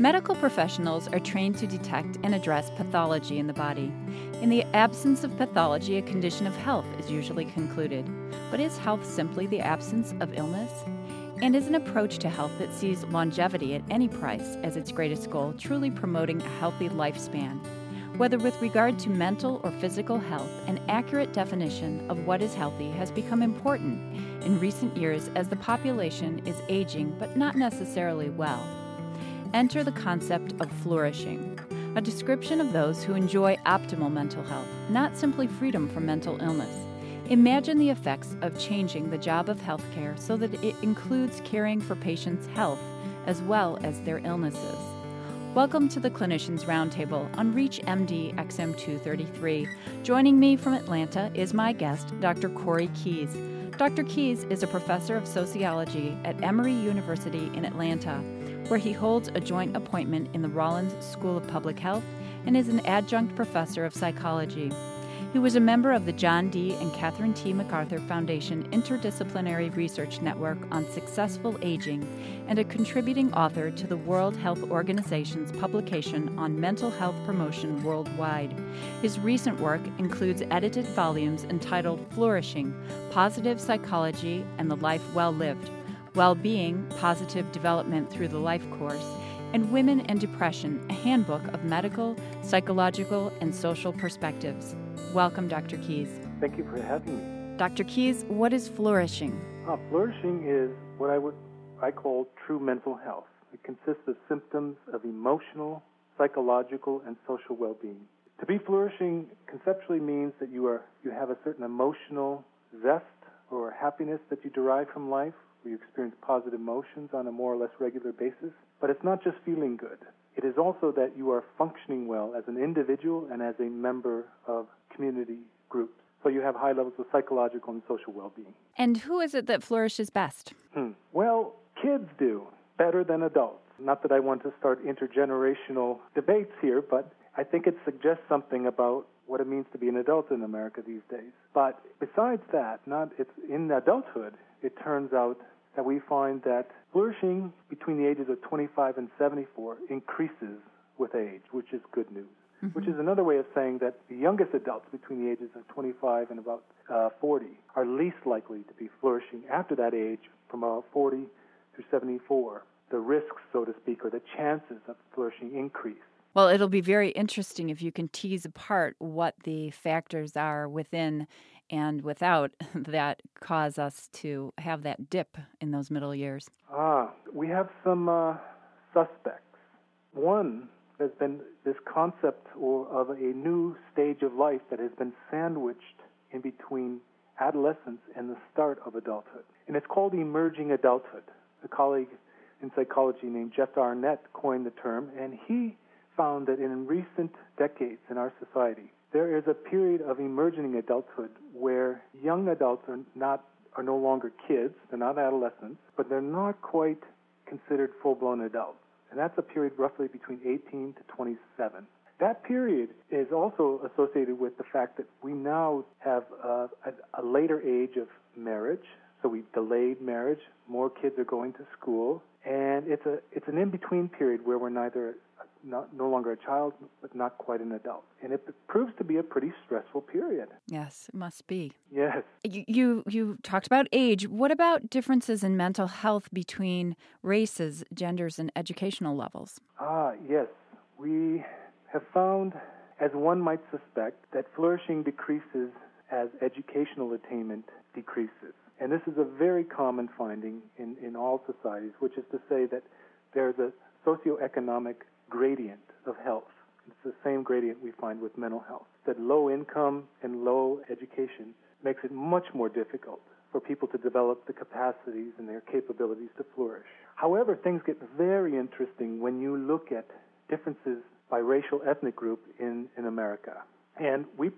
Medical professionals are trained to detect and address pathology in the body. In the absence of pathology, a condition of health is usually concluded. But is health simply the absence of illness? And is an approach to health that sees longevity at any price as its greatest goal truly promoting a healthy lifespan? Whether with regard to mental or physical health, an accurate definition of what is healthy has become important in recent years as the population is aging but not necessarily well. Enter the concept of flourishing, a description of those who enjoy optimal mental health, not simply freedom from mental illness. Imagine the effects of changing the job of healthcare so that it includes caring for patients' health as well as their illnesses. Welcome to the Clinicians Roundtable on ReachMD XM233. Joining me from Atlanta is my guest, Dr. Corey Keyes. Dr. Keyes is a professor of sociology at Emory University in Atlanta, where he holds a joint appointment in the Rollins School of Public Health and is an adjunct professor of psychology. He was a member of the John D. and Catherine T. MacArthur Foundation Interdisciplinary Research Network on Successful Aging and a contributing author to the World Health Organization's publication on mental health promotion worldwide. His recent work includes edited volumes entitled Flourishing Positive Psychology and the Life Well Lived, Well Being Positive Development Through the Life Course and Women and Depression, a handbook of medical, psychological, and social perspectives. Welcome, Dr. Keyes. Thank you for having me. Dr. Keyes, what is flourishing? Uh, flourishing is what I would I call true mental health. It consists of symptoms of emotional, psychological, and social well-being. To be flourishing conceptually means that you are you have a certain emotional zest or happiness that you derive from life, where you experience positive emotions on a more or less regular basis. But it's not just feeling good. It is also that you are functioning well as an individual and as a member of community groups. So you have high levels of psychological and social well-being. And who is it that flourishes best? Hmm. Well, kids do better than adults. Not that I want to start intergenerational debates here, but I think it suggests something about what it means to be an adult in America these days. But besides that, not it's in adulthood, it turns out that we find that flourishing between the ages of 25 and 74 increases with age, which is good news. Mm-hmm. Which is another way of saying that the youngest adults between the ages of 25 and about uh, 40 are least likely to be flourishing after that age from about 40 through 74. The risks, so to speak, or the chances of flourishing increase. Well, it'll be very interesting if you can tease apart what the factors are within and without that cause us to have that dip in those middle years? Ah, we have some uh, suspects. One has been this concept of a new stage of life that has been sandwiched in between adolescence and the start of adulthood. And it's called emerging adulthood. A colleague in psychology named Jeff Arnett coined the term, and he found that in recent decades in our society, there is a period of emerging adulthood where young adults are not are no longer kids, they're not adolescents, but they're not quite considered full-blown adults. And that's a period roughly between 18 to 27. That period is also associated with the fact that we now have a, a, a later age of marriage, so we've delayed marriage. More kids are going to school, and it's a it's an in between period where we're neither not, no longer a child, but not quite an adult. And it proves to be a pretty stressful period. Yes, it must be. Yes. You, you, you talked about age. What about differences in mental health between races, genders, and educational levels? Ah, yes. We have found, as one might suspect, that flourishing decreases as educational attainment decreases. And this is a very common finding in, in all societies, which is to say that there's a socioeconomic gradient of health. It's the same gradient we find with mental health. That low income and low education makes it much more difficult for people to develop the capacities and their capabilities to flourish. However, things get very interesting when you look at differences by racial ethnic group in, in America. And we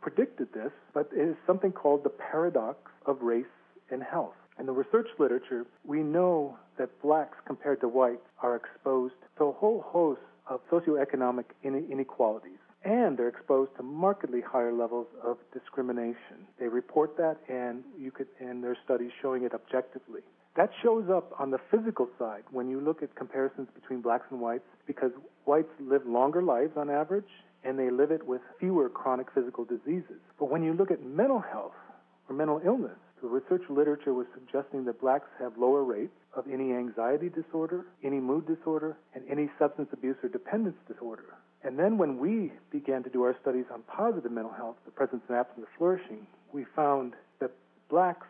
predicted this, but it is something called the paradox of race and health. In the research literature, we know that blacks compared to whites are exposed to a whole host of socioeconomic inequalities. And they're exposed to markedly higher levels of discrimination. They report that, and you could, and there are studies showing it objectively. That shows up on the physical side when you look at comparisons between blacks and whites because whites live longer lives on average and they live it with fewer chronic physical diseases. But when you look at mental health or mental illness, the research literature was suggesting that blacks have lower rates of any anxiety disorder, any mood disorder, and any substance abuse or dependence disorder. And then when we began to do our studies on positive mental health, the presence and absence of flourishing, we found that blacks,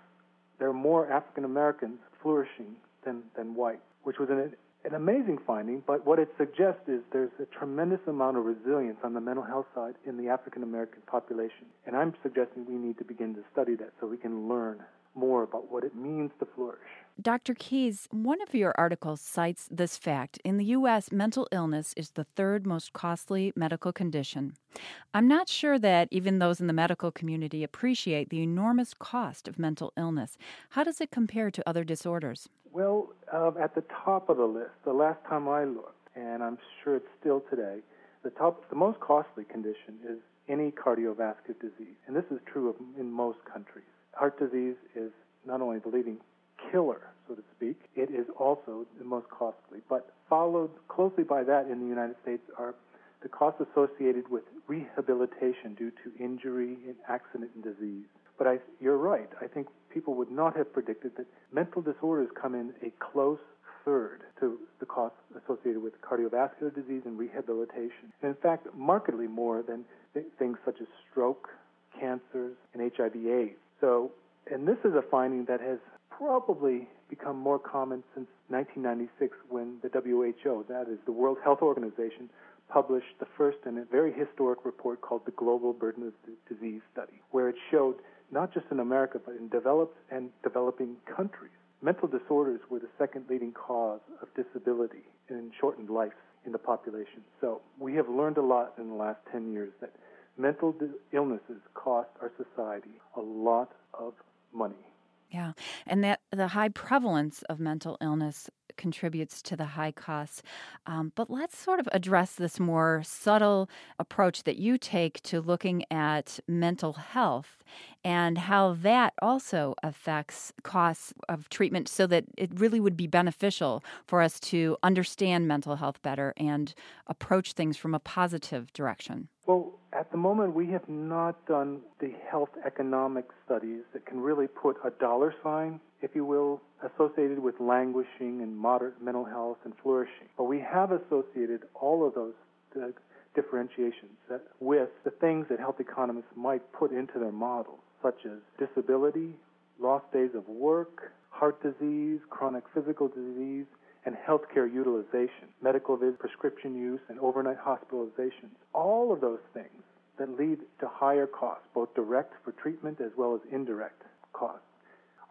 there are more African Americans flourishing than, than whites, which was an an amazing finding, but what it suggests is there's a tremendous amount of resilience on the mental health side in the African American population. And I'm suggesting we need to begin to study that so we can learn more about what it means to flourish. Dr. Keyes, one of your articles cites this fact. In the U.S., mental illness is the third most costly medical condition. I'm not sure that even those in the medical community appreciate the enormous cost of mental illness. How does it compare to other disorders? Well, uh, at the top of the list, the last time I looked, and I'm sure it's still today, the top, the most costly condition is any cardiovascular disease, and this is true of, in most countries. Heart disease is not only the leading killer, so to speak, it is also the most costly. But followed closely by that in the United States are the costs associated with rehabilitation due to injury and accident and disease. But I, you're right. I think people would not have predicted that mental disorders come in a close third to the costs associated with cardiovascular disease and rehabilitation. And in fact, markedly more than th- things such as stroke, cancers, and HIV/AIDS. So, and this is a finding that has probably become more common since 1996 when the WHO, that is the World Health Organization, published the first and a very historic report called the Global Burden of Disease Study, where it showed not just in America, but in developed and developing countries. Mental disorders were the second leading cause of disability and shortened life in the population. So we have learned a lot in the last 10 years that mental illnesses cost our society a lot of money. Yeah, and that the high prevalence of mental illness contributes to the high costs. Um, but let's sort of address this more subtle approach that you take to looking at mental health and how that also affects costs of treatment so that it really would be beneficial for us to understand mental health better and approach things from a positive direction. Well, at the moment, we have not done the health economic studies that can really put a dollar sign, if you will, associated with languishing and moderate mental health and flourishing. But we have associated all of those uh, differentiations with the things that health economists might put into their models, such as disability, lost days of work, heart disease, chronic physical disease, and healthcare utilization, medical visit, prescription use, and overnight hospitalizations. All of those things that lead to higher costs, both direct for treatment as well as indirect costs,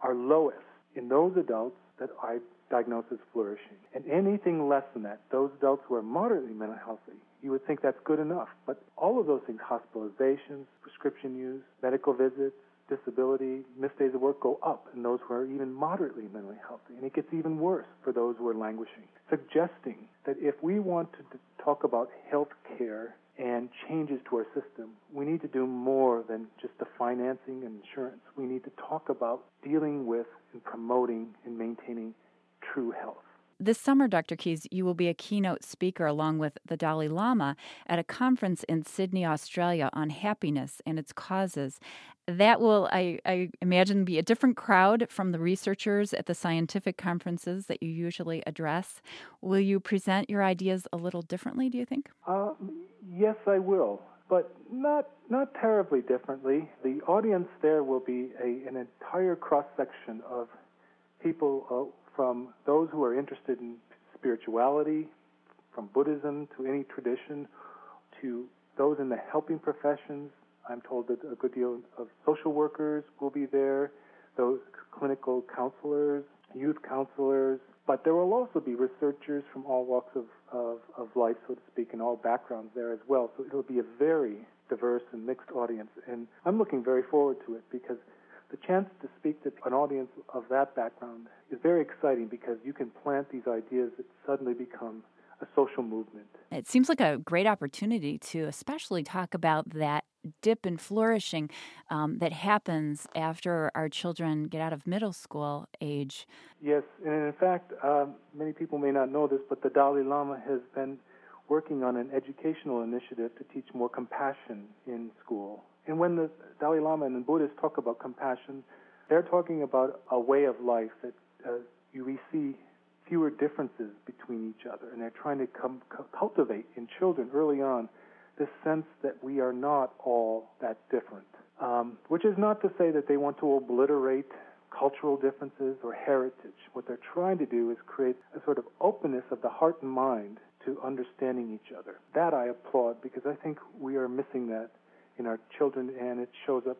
are lowest in those adults that I diagnose as flourishing. And anything less than that, those adults who are moderately mentally healthy, you would think that's good enough. But all of those things, hospitalizations, prescription use, medical visits, disability, missed days of work go up in those who are even moderately mentally healthy. And it gets even worse for those who are languishing, suggesting that if we want to talk about health care and changes to our system, we need to do more than just the financing and insurance. We need to talk about dealing with and promoting and maintaining true health. This summer, Dr. Keyes, you will be a keynote speaker along with the Dalai Lama at a conference in Sydney, Australia on happiness and its causes. That will, I, I, imagine, be a different crowd from the researchers at the scientific conferences that you usually address. Will you present your ideas a little differently, do you think? Uh, yes, I will, but not, not terribly differently. The audience there will be a, an entire cross section of people uh, from those who are interested in spirituality, from Buddhism to any tradition, to those in the helping professions. I'm told that a good deal of social workers will be there, those clinical counselors, youth counselors, but there will also be researchers from all walks of, of, of life, so to speak, and all backgrounds there as well. So it'll be a very diverse and mixed audience. And I'm looking very forward to it because the chance to speak to an audience of that background is very exciting because you can plant these ideas that suddenly become a social movement. It seems like a great opportunity to especially talk about that dip in flourishing um, that happens after our children get out of middle school age. Yes, and in fact, um, many people may not know this, but the Dalai Lama has been working on an educational initiative to teach more compassion in school. And when the Dalai Lama and the Buddhists talk about compassion, they're talking about a way of life that uh, we see fewer differences between each other, and they're trying to com- cultivate in children early on this sense that we are not all that different. Um, which is not to say that they want to obliterate cultural differences or heritage. What they're trying to do is create a sort of openness of the heart and mind to understanding each other. That I applaud because I think we are missing that in our children, and it shows up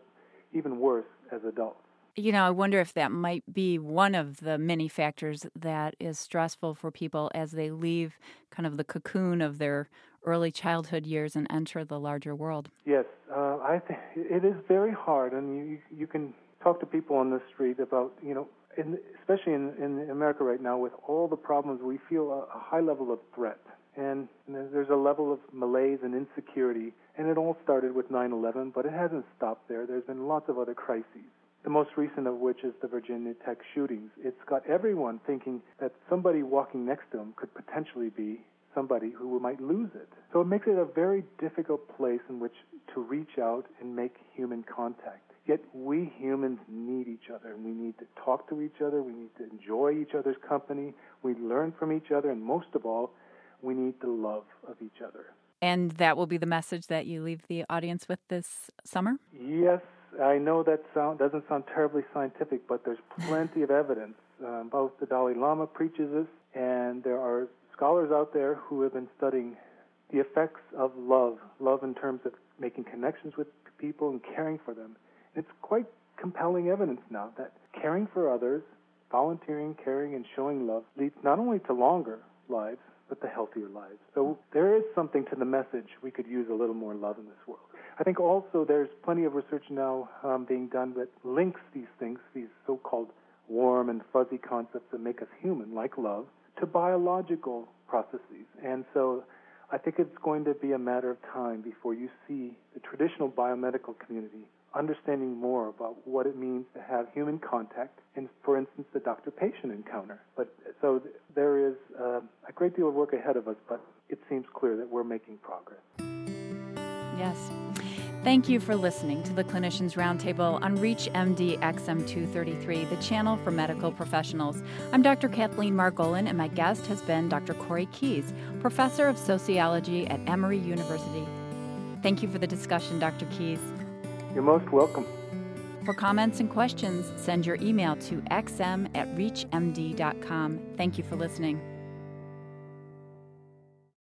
even worse as adults. You know, I wonder if that might be one of the many factors that is stressful for people as they leave kind of the cocoon of their early childhood years and enter the larger world. Yes, uh, I think it is very hard, and you you can talk to people on the street about you know, in, especially in in America right now with all the problems, we feel a, a high level of threat, and, there's a level of malaise and insecurity, and it all started with 9/11, but it hasn't stopped there. There's been lots of other crises the most recent of which is the Virginia Tech shootings. It's got everyone thinking that somebody walking next to them could potentially be somebody who might lose it. So it makes it a very difficult place in which to reach out and make human contact. Yet we humans need each other and we need to each other, we need to enjoy each other's company, we learn from each other, and most of all, we need the love of each other. And that will be the message that you leave the audience with this summer? Yes, I know that sound doesn't sound terribly scientific, but there's plenty of evidence. Um, both the Dalai Lama preaches this, and there are scholars out there who have been studying the effects of love, love in terms of making connections with people and caring for them. It's quite compelling evidence now that caring for others, volunteering, caring, and showing love leads not only to longer lives, but to healthier lives. So there is something to the message. We could use a little more love in this world. I think also there's plenty of research now um, being done that links these things, these so-called warm and fuzzy concepts that make us human, like love, to biological processes. And so I think it's going to be a matter of time before you see the traditional biomedical community understanding more about what it means to have human contact and, for instance, the doctor-patient encounter. But so there is uh, a great deal of work ahead of us, but it seems clear that we're making progress. Yes. Thank you for listening to the Clinicians Roundtable on ReachMD XM233, the channel for medical professionals. I'm Dr. Kathleen Margolin, and my guest has been Dr. Corey Keyes, professor of sociology at Emory University. Thank you for the discussion, Dr. Keyes. You're most welcome. For comments and questions, send your email to xm at reachmd.com. Thank you for listening.